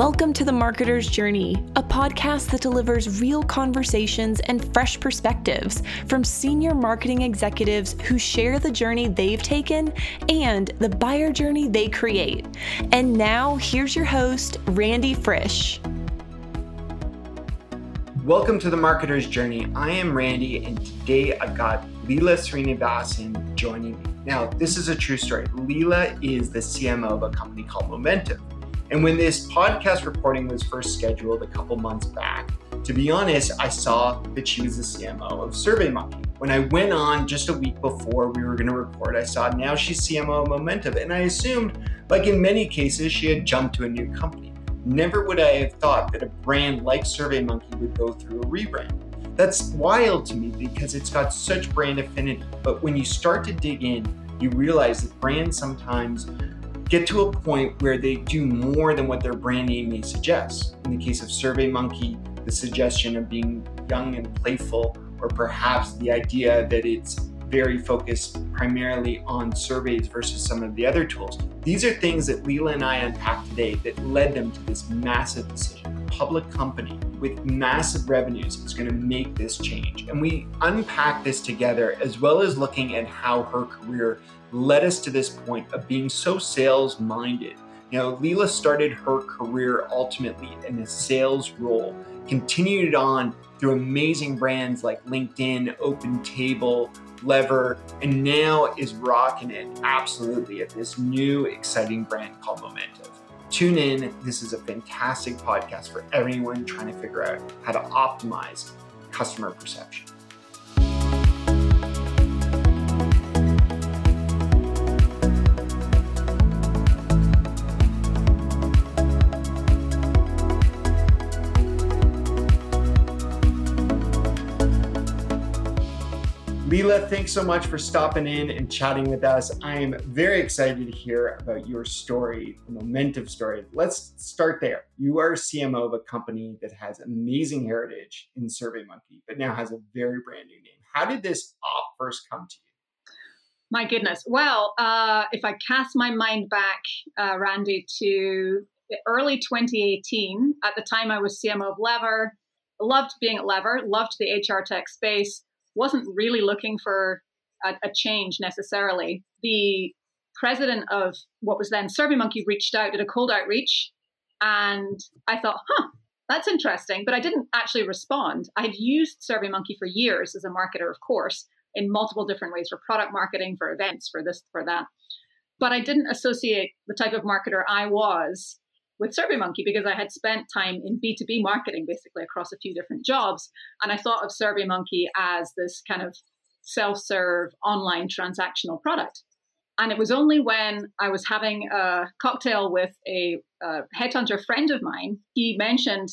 Welcome to The Marketer's Journey, a podcast that delivers real conversations and fresh perspectives from senior marketing executives who share the journey they've taken and the buyer journey they create. And now, here's your host, Randy Frisch. Welcome to The Marketer's Journey. I am Randy, and today I've got Leela Srinivasan joining me. Now, this is a true story. Leela is the CMO of a company called Momentive. And when this podcast reporting was first scheduled a couple months back, to be honest, I saw that she was the CMO of SurveyMonkey. When I went on just a week before we were going to record, I saw now she's CMO of Momentive. And I assumed, like in many cases, she had jumped to a new company. Never would I have thought that a brand like SurveyMonkey would go through a rebrand. That's wild to me because it's got such brand affinity. But when you start to dig in, you realize that brands sometimes get to a point where they do more than what their brand name may suggest. In the case of SurveyMonkey, the suggestion of being young and playful, or perhaps the idea that it's very focused primarily on surveys versus some of the other tools. These are things that Leela and I unpacked today that led them to this massive decision. A public company with massive revenues is going to make this change. And we unpack this together as well as looking at how her career led us to this point of being so sales minded. You know, Leela started her career ultimately in a sales role, continued on through amazing brands like LinkedIn, OpenTable, Lever, and now is rocking it absolutely at this new exciting brand called Momentive. Tune in. This is a fantastic podcast for everyone trying to figure out how to optimize customer perception. Leela, thanks so much for stopping in and chatting with us. I am very excited to hear about your story, the Momentive story. Let's start there. You are CMO of a company that has amazing heritage in SurveyMonkey, but now has a very brand new name. How did this op first come to you? My goodness. Well, uh, if I cast my mind back, uh, Randy, to early 2018, at the time I was CMO of Lever, loved being at Lever, loved the HR tech space wasn't really looking for a, a change necessarily. The president of what was then SurveyMonkey reached out, did a cold outreach, and I thought, huh, that's interesting. But I didn't actually respond. I had used SurveyMonkey for years as a marketer, of course, in multiple different ways for product marketing, for events, for this, for that. But I didn't associate the type of marketer I was with SurveyMonkey because I had spent time in B2B marketing basically across a few different jobs. And I thought of SurveyMonkey as this kind of self serve online transactional product. And it was only when I was having a cocktail with a, a headhunter friend of mine, he mentioned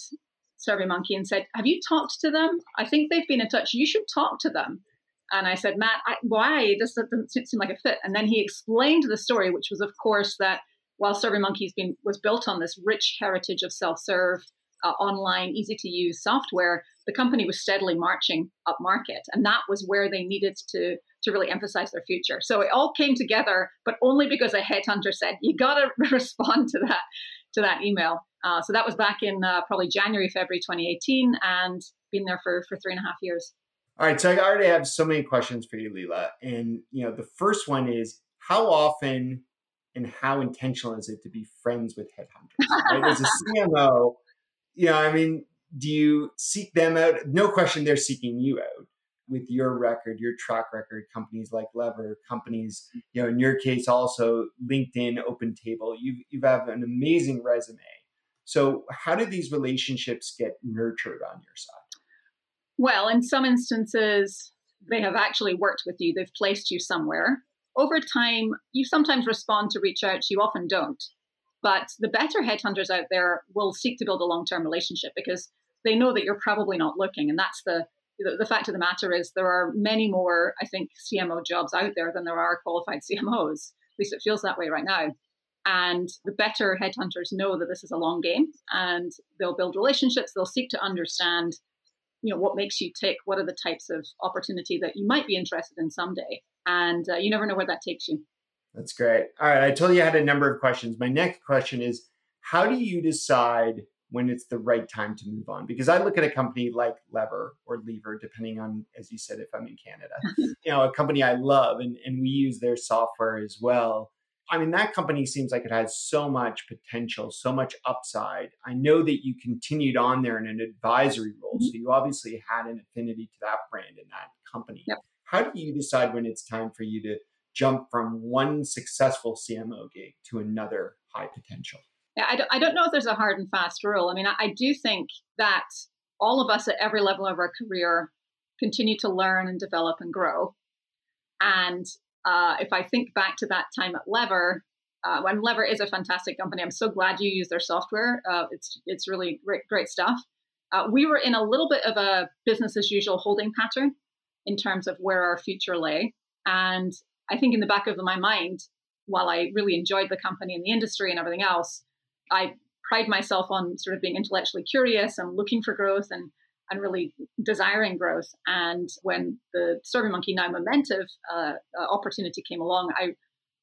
SurveyMonkey and said, Have you talked to them? I think they've been in touch. You should talk to them. And I said, Matt, I, why? This doesn't seem like a fit. And then he explained the story, which was, of course, that while SurveyMonkey's been was built on this rich heritage of self-serve, uh, online, easy to use software, the company was steadily marching up market, and that was where they needed to to really emphasize their future. So it all came together, but only because a headhunter said you got to respond to that to that email. Uh, so that was back in uh, probably January, February 2018, and been there for for three and a half years. All right, so I already have so many questions for you, Leela, and you know the first one is how often and how intentional is it to be friends with headhunters? Right? As a CMO, you know, I mean, do you seek them out? No question, they're seeking you out with your record, your track record. Companies like Lever, companies, you know, in your case, also LinkedIn, OpenTable. You you have an amazing resume. So, how do these relationships get nurtured on your side? Well, in some instances, they have actually worked with you. They've placed you somewhere over time, you sometimes respond to reach out, you often don't. But the better headhunters out there will seek to build a long term relationship because they know that you're probably not looking. And that's the, the, the fact of the matter is there are many more, I think, CMO jobs out there than there are qualified CMOs. At least it feels that way right now. And the better headhunters know that this is a long game and they'll build relationships, they'll seek to understand, you know, what makes you tick, what are the types of opportunity that you might be interested in someday and uh, you never know where that takes you. That's great. All right, I told you I had a number of questions. My next question is How do you decide when it's the right time to move on? Because I look at a company like Lever or Lever, depending on, as you said, if I'm in Canada, you know, a company I love and, and we use their software as well. I mean, that company seems like it has so much potential, so much upside. I know that you continued on there in an advisory role. Mm-hmm. So you obviously had an affinity to that brand and that company. Yep. How do you decide when it's time for you to jump from one successful CMO gig to another high potential? Yeah, I don't, I don't know if there's a hard and fast rule. I mean, I, I do think that all of us at every level of our career continue to learn and develop and grow. And uh, if I think back to that time at Lever, uh, when Lever is a fantastic company, I'm so glad you use their software. Uh, it's it's really great great stuff. Uh, we were in a little bit of a business as usual holding pattern in terms of where our future lay, and I think in the back of my mind, while I really enjoyed the company and the industry and everything else, I pride myself on sort of being intellectually curious and looking for growth and and really desiring growth. And when the SurveyMonkey now Momentive uh, uh, opportunity came along, I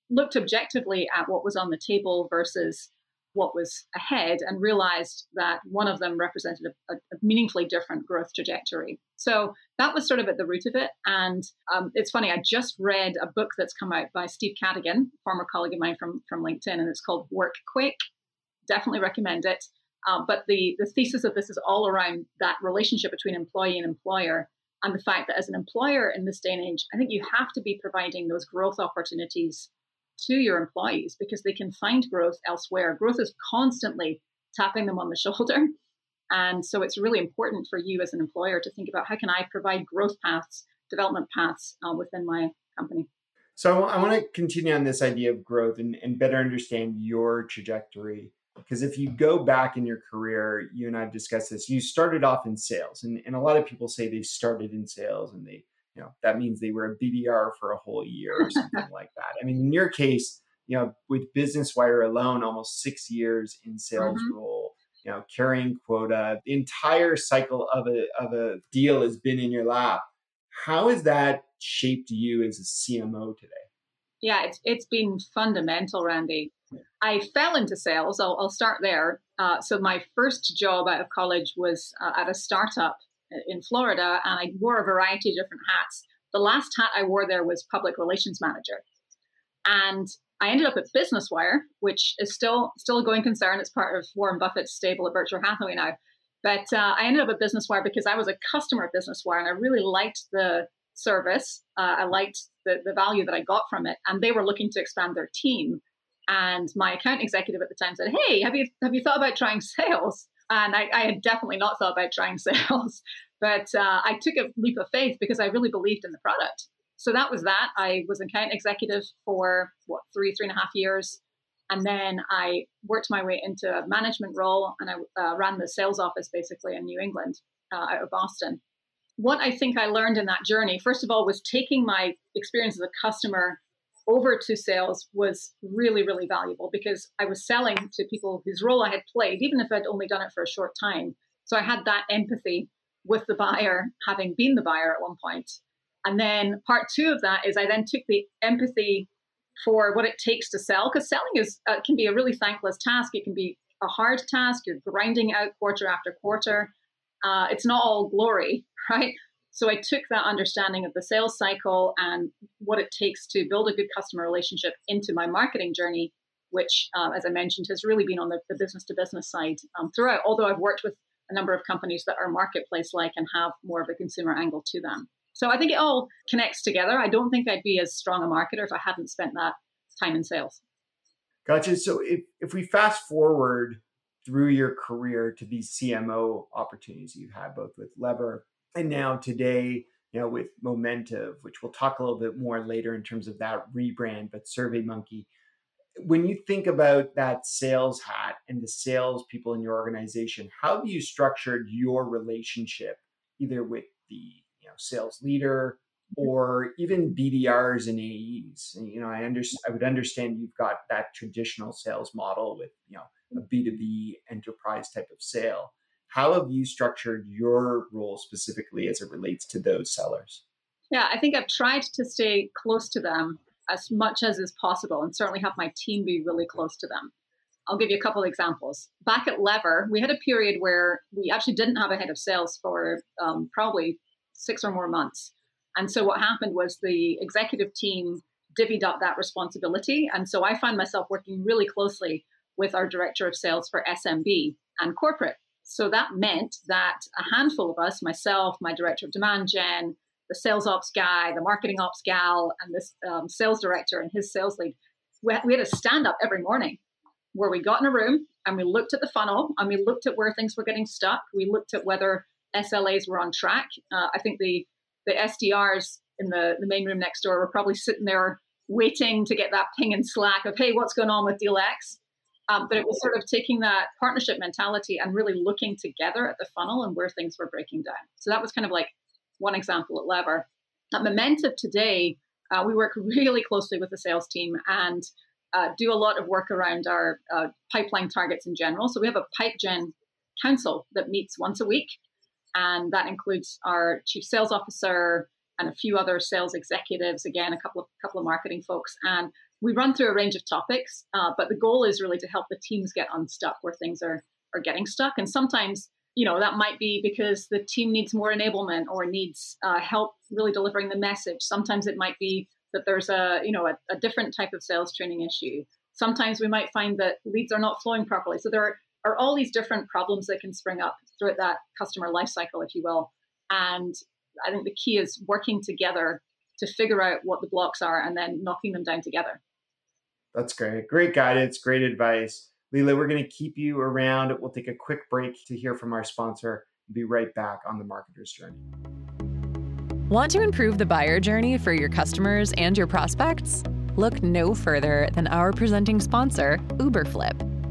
looked objectively at what was on the table versus what was ahead and realized that one of them represented a, a, meaningfully different growth trajectory. So that was sort of at the root of it. And um, it's funny, I just read a book that's come out by Steve Cadigan, former colleague of mine from, from LinkedIn, and it's called Work Quick. Definitely recommend it. Um, but the, the thesis of this is all around that relationship between employee and employer and the fact that as an employer in this day and age, I think you have to be providing those growth opportunities to your employees because they can find growth elsewhere. Growth is constantly tapping them on the shoulder. And so it's really important for you as an employer to think about how can I provide growth paths, development paths uh, within my company. So I want to continue on this idea of growth and, and better understand your trajectory. Because if you go back in your career, you and I've discussed this, you started off in sales. And, and a lot of people say they started in sales and they, you know, that means they were a BDR for a whole year or something like that. I mean, in your case, you know, with Business Wire alone, almost six years in sales mm-hmm. role, you know, carrying quota, the entire cycle of a of a deal has been in your lap. How has that shaped you as a CMO today? Yeah, it's it's been fundamental, Randy. I fell into sales. I'll, I'll start there. Uh, so my first job out of college was uh, at a startup in Florida, and I wore a variety of different hats. The last hat I wore there was public relations manager, and I ended up at Business Wire, which is still still a going concern. It's part of Warren Buffett's stable at Berkshire Hathaway now. But uh, I ended up at Business Wire because I was a customer of Business Wire, and I really liked the service. Uh, I liked the, the value that I got from it, and they were looking to expand their team. And my account executive at the time said, "Hey, have you have you thought about trying sales?" And I, I had definitely not thought about trying sales, but uh, I took a leap of faith because I really believed in the product. So that was that. I was an account executive for what three three and a half years, and then I worked my way into a management role, and I uh, ran the sales office basically in New England, uh, out of Boston. What I think I learned in that journey, first of all, was taking my experience as a customer over to sales was really, really valuable because I was selling to people whose role I had played, even if I'd only done it for a short time. So I had that empathy with the buyer, having been the buyer at one point. And then part two of that is I then took the empathy for what it takes to sell, because selling is uh, can be a really thankless task. It can be a hard task. You're grinding out quarter after quarter. Uh, it's not all glory, right? So I took that understanding of the sales cycle and what it takes to build a good customer relationship into my marketing journey, which, uh, as I mentioned, has really been on the, business to business side um, throughout. Although I've worked with a number of companies that are marketplace like and have more of a consumer angle to them. So I think it all connects together. I don't think I'd be as strong a marketer if I hadn't spent that time in sales. Gotcha. So if, if we fast forward through your career to these CMO opportunities you've had both with Lever and now today, you know, with Momentive, which we'll talk a little bit more later in terms of that rebrand, but SurveyMonkey, when you think about that sales hat and the sales people in your organization, how have you structured your relationship either with the you know sales leader mm-hmm. or even BDRs and AEs? You know, I understand. I would understand you've got that traditional sales model with you know a B two B enterprise type of sale. How have you structured your role specifically as it relates to those sellers? Yeah, I think I've tried to stay close to them as much as is possible and certainly have my team be really close to them. I'll give you a couple of examples. Back at Lever, we had a period where we actually didn't have a head of sales for um, probably six or more months. And so what happened was the executive team divvied up that responsibility. And so I find myself working really closely with our director of sales for SMB and corporate. So that meant that a handful of us, myself, my director of demand gen, the sales ops guy, the marketing ops gal, and this um, sales director and his sales lead, we had a stand up every morning where we got in a room and we looked at the funnel and we looked at where things were getting stuck. We looked at whether SLAs were on track. Uh, I think the the SDRs in the, the main room next door were probably sitting there waiting to get that ping in Slack of, hey, what's going on with deal X? Um, but it was sort of taking that partnership mentality and really looking together at the funnel and where things were breaking down. So that was kind of like one example at Lever. At Momentive today, uh, we work really closely with the sales team and uh, do a lot of work around our uh, pipeline targets in general. So we have a pipe gen council that meets once a week, and that includes our chief sales officer and a few other sales executives. Again, a couple of couple of marketing folks, and we run through a range of topics. Uh, but the goal is really to help the teams get unstuck where things are are getting stuck, and sometimes you know that might be because the team needs more enablement or needs uh, help really delivering the message sometimes it might be that there's a you know a, a, different type of sales training issue. Sometimes we might find that leads are not flowing properly. So there are, are all these different problems that can spring up throughout that customer life cycle, if you will. And I think the key is working together to figure out what the blocks are and then knocking them down together. That's great. Great guidance, great advice. Leela, we're going to keep you around. We'll take a quick break to hear from our sponsor and be right back on the marketer's journey. Want to improve the buyer journey for your customers and your prospects? Look no further than our presenting sponsor, Uberflip.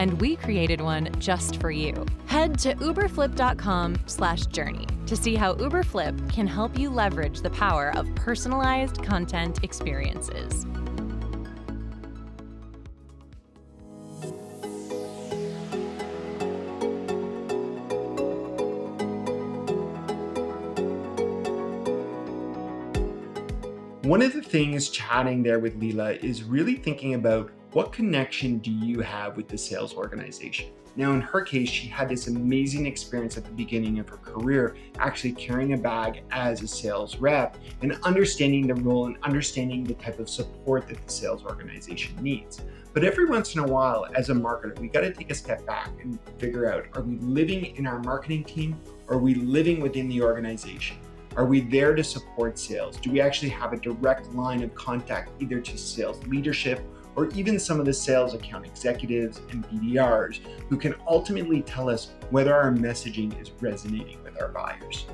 and we created one just for you. Head to uberflip.com/journey to see how Uberflip can help you leverage the power of personalized content experiences. One of the things chatting there with Leela is really thinking about what connection do you have with the sales organization? Now, in her case, she had this amazing experience at the beginning of her career, actually carrying a bag as a sales rep and understanding the role and understanding the type of support that the sales organization needs. But every once in a while, as a marketer, we got to take a step back and figure out are we living in our marketing team or are we living within the organization? Are we there to support sales? Do we actually have a direct line of contact either to sales leadership or even some of the sales account executives and BDRs who can ultimately tell us whether our messaging is resonating with our buyers?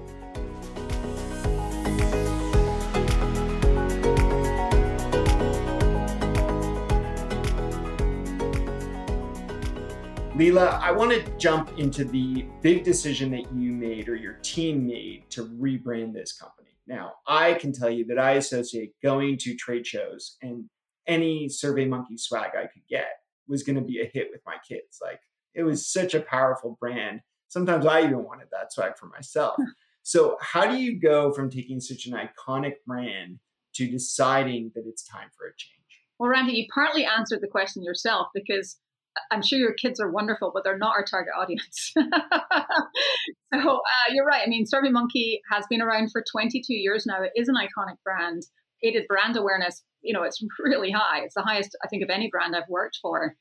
Leela, I want to jump into the big decision that you made or your team made to rebrand this company. Now, I can tell you that I associate going to trade shows and any SurveyMonkey swag I could get was going to be a hit with my kids. Like it was such a powerful brand. Sometimes I even wanted that swag for myself. so, how do you go from taking such an iconic brand to deciding that it's time for a change? Well, Randy, you partly answered the question yourself because I'm sure your kids are wonderful, but they're not our target audience. so uh, you're right. I mean, SurveyMonkey has been around for 22 years now. It is an iconic brand. Aided brand awareness, you know, it's really high. It's the highest, I think, of any brand I've worked for.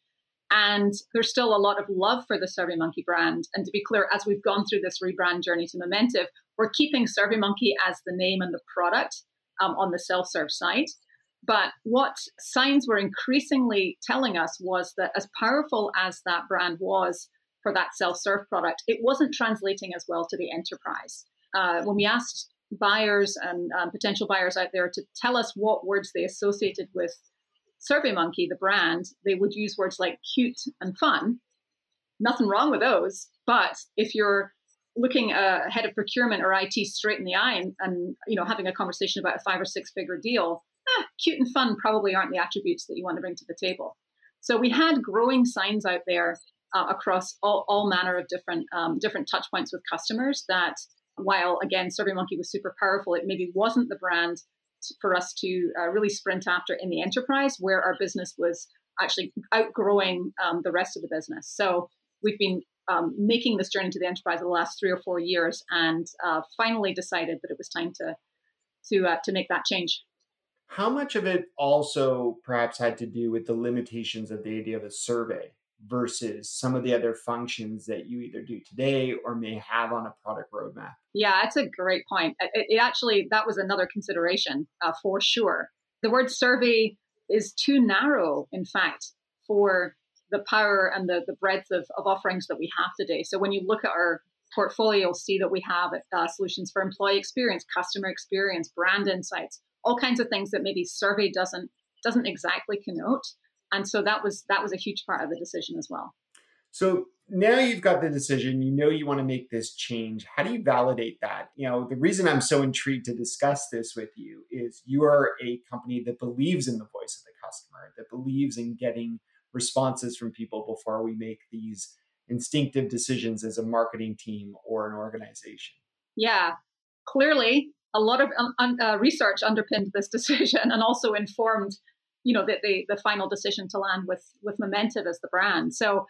And there's still a lot of love for the SurveyMonkey brand. And to be clear, as we've gone through this rebrand journey to Momentive, we're keeping SurveyMonkey as the name and the product um, on the self serve site. But what signs were increasingly telling us was that as powerful as that brand was for that self serve product, it wasn't translating as well to the enterprise. Uh, when we asked buyers and um, potential buyers out there to tell us what words they associated with SurveyMonkey, the brand, they would use words like cute and fun. Nothing wrong with those. But if you're looking a head of procurement or IT straight in the eye and, and you know having a conversation about a five or six figure deal, ah, cute and fun probably aren't the attributes that you want to bring to the table. So we had growing signs out there uh, across all, all manner of different um, different touch points with customers that while again SurveyMonkey was super powerful, it maybe wasn't the brand for us to uh, really sprint after in the enterprise where our business was actually outgrowing um, the rest of the business. So we've been um, making this journey to the enterprise the last three or four years, and uh, finally decided that it was time to to uh, to make that change. How much of it also perhaps had to do with the limitations of the idea of a survey versus some of the other functions that you either do today or may have on a product roadmap? Yeah, that's a great point. It, it actually that was another consideration uh, for sure. The word survey is too narrow, in fact, for the power and the, the breadth of, of offerings that we have today. So when you look at our portfolio, you'll see that we have uh, solutions for employee experience, customer experience, brand insights, all kinds of things that maybe survey doesn't doesn't exactly connote. And so that was that was a huge part of the decision as well. So now you've got the decision, you know you want to make this change. How do you validate that? You know, the reason I'm so intrigued to discuss this with you is you are a company that believes in the voice of the customer, that believes in getting responses from people before we make these instinctive decisions as a marketing team or an organization. Yeah, clearly a lot of um, uh, research underpinned this decision and also informed you know the, the, the final decision to land with with Momentive as the brand so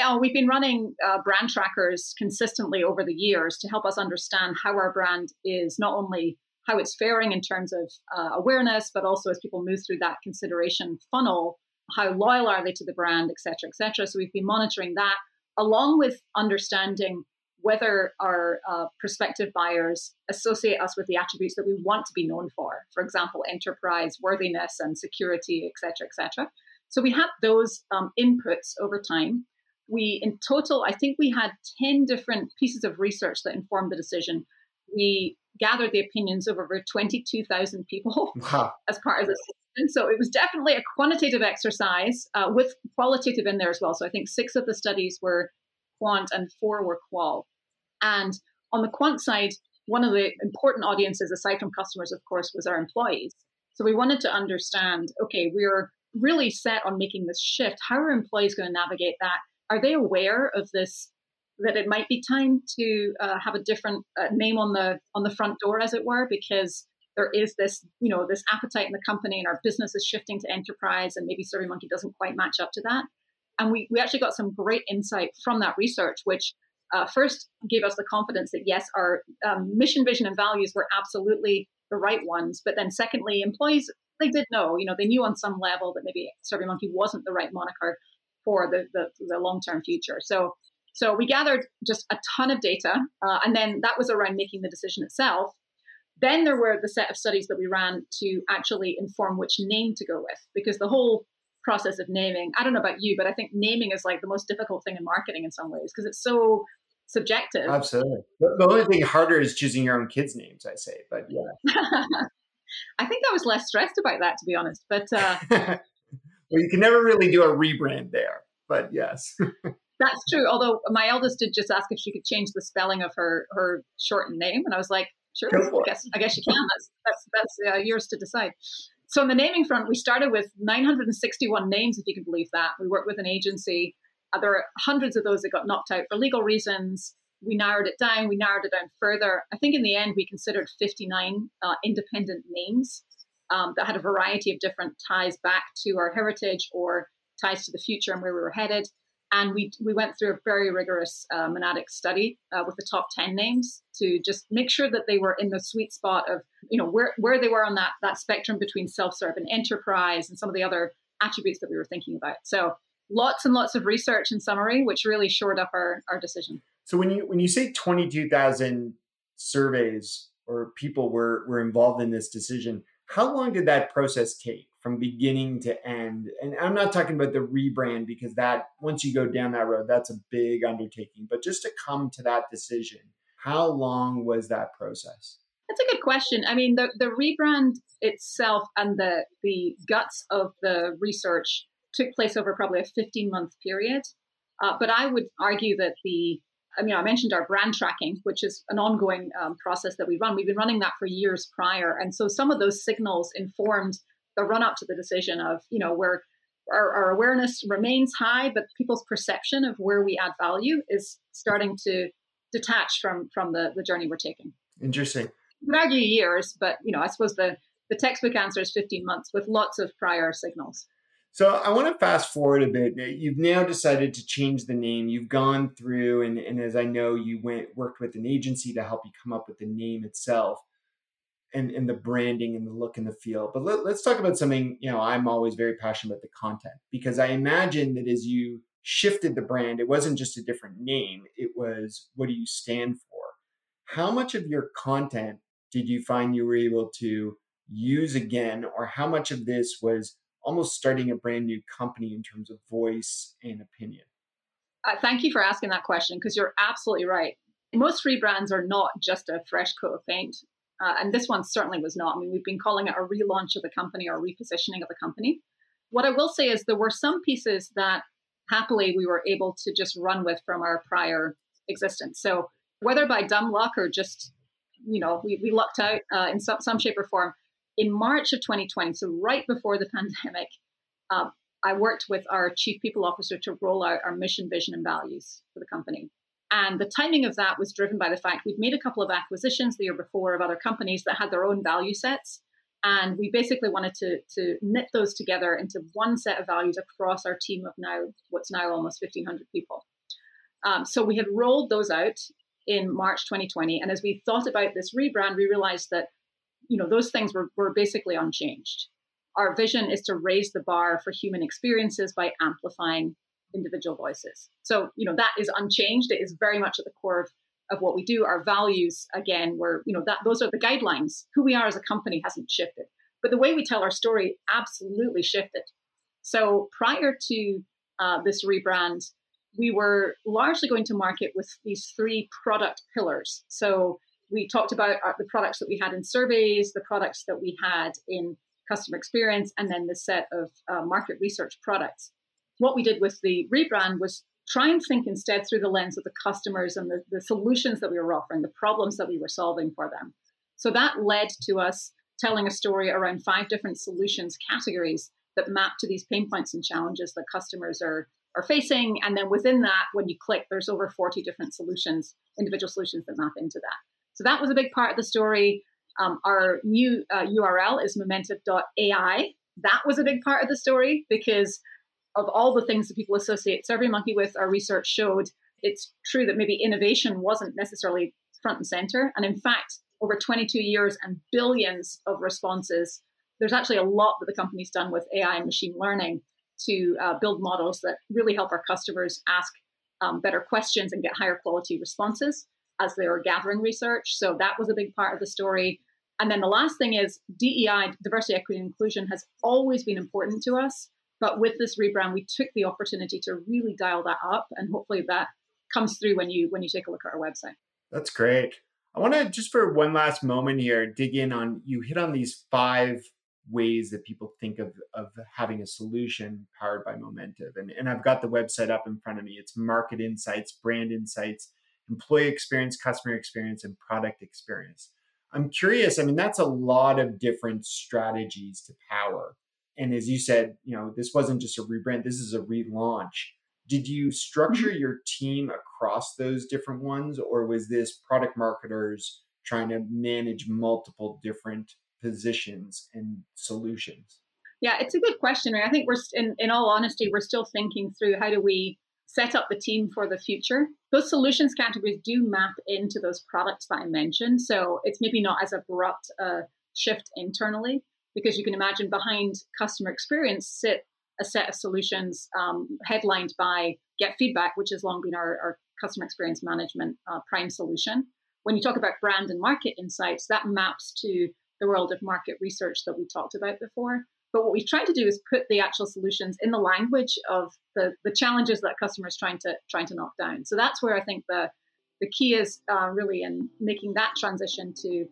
know, we've been running uh, brand trackers consistently over the years to help us understand how our brand is not only how it's faring in terms of uh, awareness, but also as people move through that consideration funnel, how loyal are they to the brand, et cetera, et cetera. So we've been monitoring that along with understanding whether our uh, prospective buyers associate us with the attributes that we want to be known for. For example, enterprise worthiness and security, et cetera, et cetera. So we had those um, inputs over time. We, in total, I think we had 10 different pieces of research that informed the decision. We gathered the opinions of over 22,000 people wow. as part of this and so it was definitely a quantitative exercise uh, with qualitative in there as well. So I think six of the studies were quant and four were qual. And on the quant side, one of the important audiences, aside from customers, of course, was our employees. So we wanted to understand okay, we're really set on making this shift. How are employees going to navigate that? Are they aware of this? That it might be time to uh, have a different uh, name on the on the front door, as it were, because there is this, you know, this appetite in the company and our business is shifting to enterprise and maybe SurveyMonkey doesn't quite match up to that. And we, we actually got some great insight from that research, which uh, first gave us the confidence that yes, our um, mission, vision, and values were absolutely the right ones. But then secondly, employees, they did know, you know, they knew on some level that maybe SurveyMonkey wasn't the right moniker for the, the, the long-term future. So so we gathered just a ton of data, uh, and then that was around making the decision itself. Then there were the set of studies that we ran to actually inform which name to go with, because the whole process of naming, I don't know about you, but I think naming is like the most difficult thing in marketing in some ways because it's so subjective. Absolutely. The only thing harder is choosing your own kids' names, I say, but yeah. I think I was less stressed about that, to be honest. But uh, well, you can never really do a rebrand there, but yes. That's true. Although my eldest did just ask if she could change the spelling of her her shortened name, and I was like, Sure, I guess I guess you can. That's that's, that's uh, yours to decide. So on the naming front, we started with 961 names, if you can believe that. We worked with an agency. There are hundreds of those that got knocked out for legal reasons. We narrowed it down. We narrowed it down further. I think in the end, we considered 59 uh, independent names um, that had a variety of different ties back to our heritage or ties to the future and where we were headed. And we, we went through a very rigorous uh, monadic study uh, with the top 10 names to just make sure that they were in the sweet spot of, you know, where, where they were on that, that spectrum between self-serve and enterprise and some of the other attributes that we were thinking about. So lots and lots of research and summary, which really shored up our, our decision. So when you when you say 22,000 surveys or people were, were involved in this decision, how long did that process take? from beginning to end. And I'm not talking about the rebrand because that once you go down that road, that's a big undertaking. But just to come to that decision, how long was that process? That's a good question. I mean, the, the rebrand itself and the the guts of the research took place over probably a 15 month period. Uh, but I would argue that the I mean, I mentioned our brand tracking, which is an ongoing um, process that we run. We've been running that for years prior, and so some of those signals informed the run up to the decision of, you know, where our, our awareness remains high, but people's perception of where we add value is starting to detach from from the the journey we're taking. Interesting. You argue years, but you know, I suppose the the textbook answer is 15 months with lots of prior signals. So I want to fast forward a bit. You've now decided to change the name. You've gone through, and, and as I know, you went worked with an agency to help you come up with the name itself, and and the branding and the look and the feel. But let, let's talk about something. You know, I'm always very passionate about the content because I imagine that as you shifted the brand, it wasn't just a different name. It was what do you stand for? How much of your content did you find you were able to use again, or how much of this was almost starting a brand new company in terms of voice and opinion? Uh, thank you for asking that question because you're absolutely right. Most rebrands are not just a fresh coat of paint. Uh, and this one certainly was not. I mean, we've been calling it a relaunch of the company or repositioning of the company. What I will say is there were some pieces that happily we were able to just run with from our prior existence. So whether by dumb luck or just, you know, we, we lucked out uh, in some, some shape or form, in March of 2020, so right before the pandemic, uh, I worked with our chief people officer to roll out our mission, vision, and values for the company. And the timing of that was driven by the fact we'd made a couple of acquisitions the year before of other companies that had their own value sets. And we basically wanted to, to knit those together into one set of values across our team of now, what's now almost 1,500 people. Um, so we had rolled those out in March 2020. And as we thought about this rebrand, we realized that you know those things were, were basically unchanged. Our vision is to raise the bar for human experiences by amplifying individual voices. So you know that is unchanged. It is very much at the core of, of what we do. Our values again were you know that those are the guidelines. Who we are as a company hasn't shifted. But the way we tell our story absolutely shifted. So prior to uh, this rebrand we were largely going to market with these three product pillars. So we talked about uh, the products that we had in surveys, the products that we had in customer experience, and then the set of uh, market research products. What we did with the rebrand was try and think instead through the lens of the customers and the, the solutions that we were offering, the problems that we were solving for them. So that led to us telling a story around five different solutions categories that map to these pain points and challenges that customers are, are facing. And then within that, when you click, there's over 40 different solutions, individual solutions that map into that. So that was a big part of the story. Um, our new uh, URL is momentive.ai. That was a big part of the story because of all the things that people associate SurveyMonkey with, our research showed it's true that maybe innovation wasn't necessarily front and center. And in fact, over 22 years and billions of responses, there's actually a lot that the company's done with AI and machine learning to uh, build models that really help our customers ask um, better questions and get higher quality responses as they were gathering research. So that was a big part of the story. And then the last thing is DEI, diversity, equity, and inclusion, has always been important to us. But with this rebrand, we took the opportunity to really dial that up, and hopefully that comes through when you when you take a look at our website. That's great. I want to just for one last moment here dig in on you hit on these five ways that people think of of having a solution powered by Momentive, and and I've got the website up in front of me. It's market insights, brand insights, employee experience, customer experience, and product experience. I'm curious, I mean, that's a lot of different strategies to power. And as you said, you know, this wasn't just a rebrand, this is a relaunch. Did you structure mm-hmm. your team across those different ones, or was this product marketers trying to manage multiple different positions and solutions? Yeah, it's a good question. I think we're, in, in all honesty, we're still thinking through how do we set up the team for the future. Those solutions categories do map into those products that I mentioned. So it's maybe not as abrupt a shift internally, because you can imagine behind customer experience sit a set of solutions um, headlined by GetFeedback, which has long been our, our customer experience management uh, prime solution. When you talk about brand and market insights, that maps to the world of market research that we talked about before. But what we've tried to do is put the actual solutions in the language of the, the challenges that customers trying to trying to knock down. So that's where I think the the key is uh, really in making that transition to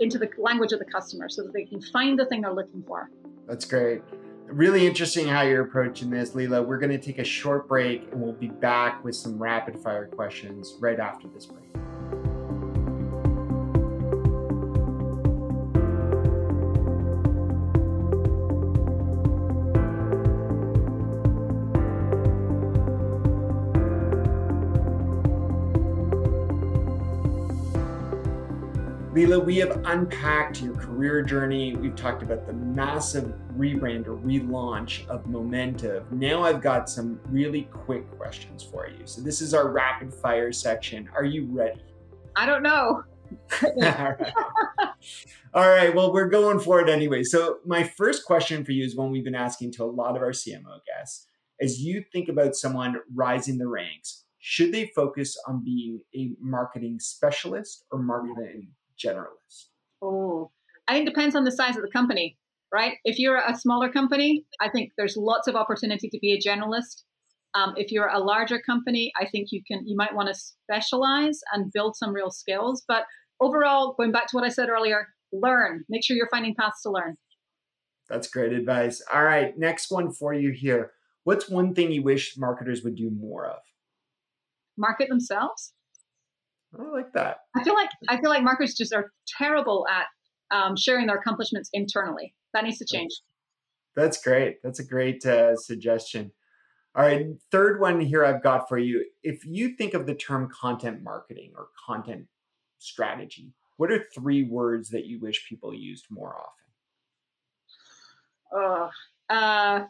into the language of the customer so that they can find the thing they're looking for. That's great. Really interesting how you're approaching this, Leela. We're going to take a short break and we'll be back with some rapid fire questions right after this break. Leela, we have unpacked your career journey. We've talked about the massive rebrand or relaunch of Momentive. Now I've got some really quick questions for you. So this is our rapid fire section. Are you ready? I don't know. All, right. All right. Well, we're going for it anyway. So my first question for you is one we've been asking to a lot of our CMO guests. As you think about someone rising the ranks, should they focus on being a marketing specialist or marketing generalist? Oh, I think it depends on the size of the company, right? If you're a smaller company, I think there's lots of opportunity to be a generalist. Um, if you're a larger company, I think you can you might want to specialize and build some real skills. But overall, going back to what I said earlier, learn. Make sure you're finding paths to learn. That's great advice. All right, next one for you here. What's one thing you wish marketers would do more of? Market themselves. I like that. I feel like I feel like marketers just are terrible at um, sharing their accomplishments internally. That needs to change. That's great. That's a great uh, suggestion. All right, third one here I've got for you. If you think of the term content marketing or content strategy, what are three words that you wish people used more often? Uh, uh,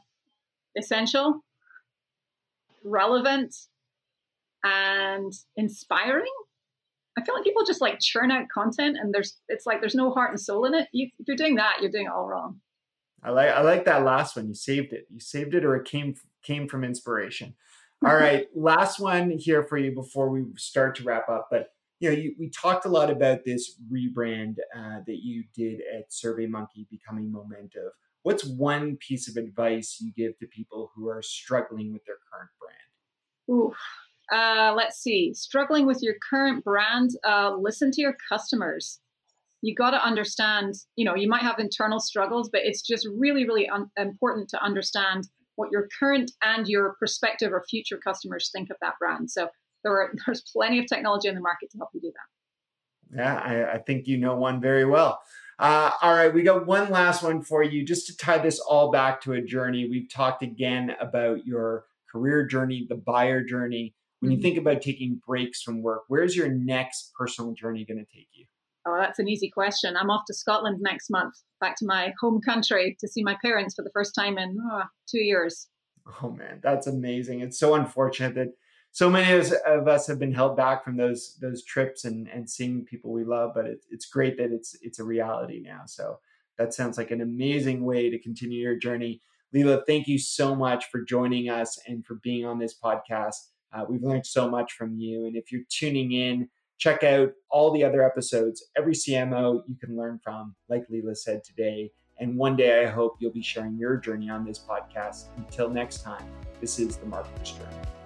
essential, relevant, and inspiring. I feel like people just like churn out content and there's it's like there's no heart and soul in it. You, if you're doing that, you're doing it all wrong. I like I like that last one. You saved it. You saved it, or it came came from inspiration. All right, last one here for you before we start to wrap up. But you know, you, we talked a lot about this rebrand uh, that you did at SurveyMonkey, becoming Momentive. What's one piece of advice you give to people who are struggling with their current brand? Ooh, uh, let's see, struggling with your current brand, uh, listen to your customers. You got to understand, you know, you might have internal struggles, but it's just really, really un- important to understand what your current and your prospective or future customers think of that brand. So there are, there's plenty of technology in the market to help you do that. Yeah, I, I think you know one very well. Uh, all right, we got one last one for you just to tie this all back to a journey. We've talked again about your career journey, the buyer journey. When you mm-hmm. think about taking breaks from work, where's your next personal journey going to take you? Oh, that's an easy question. I'm off to Scotland next month, back to my home country to see my parents for the first time in oh, two years. Oh man, that's amazing. It's so unfortunate that so many of us have been held back from those those trips and and seeing people we love. But it's it's great that it's it's a reality now. So that sounds like an amazing way to continue your journey. Leela, thank you so much for joining us and for being on this podcast. Uh, we've learned so much from you. And if you're tuning in, check out all the other episodes. Every CMO you can learn from, like Leela said today. And one day I hope you'll be sharing your journey on this podcast. Until next time, this is the Marketer's Journey.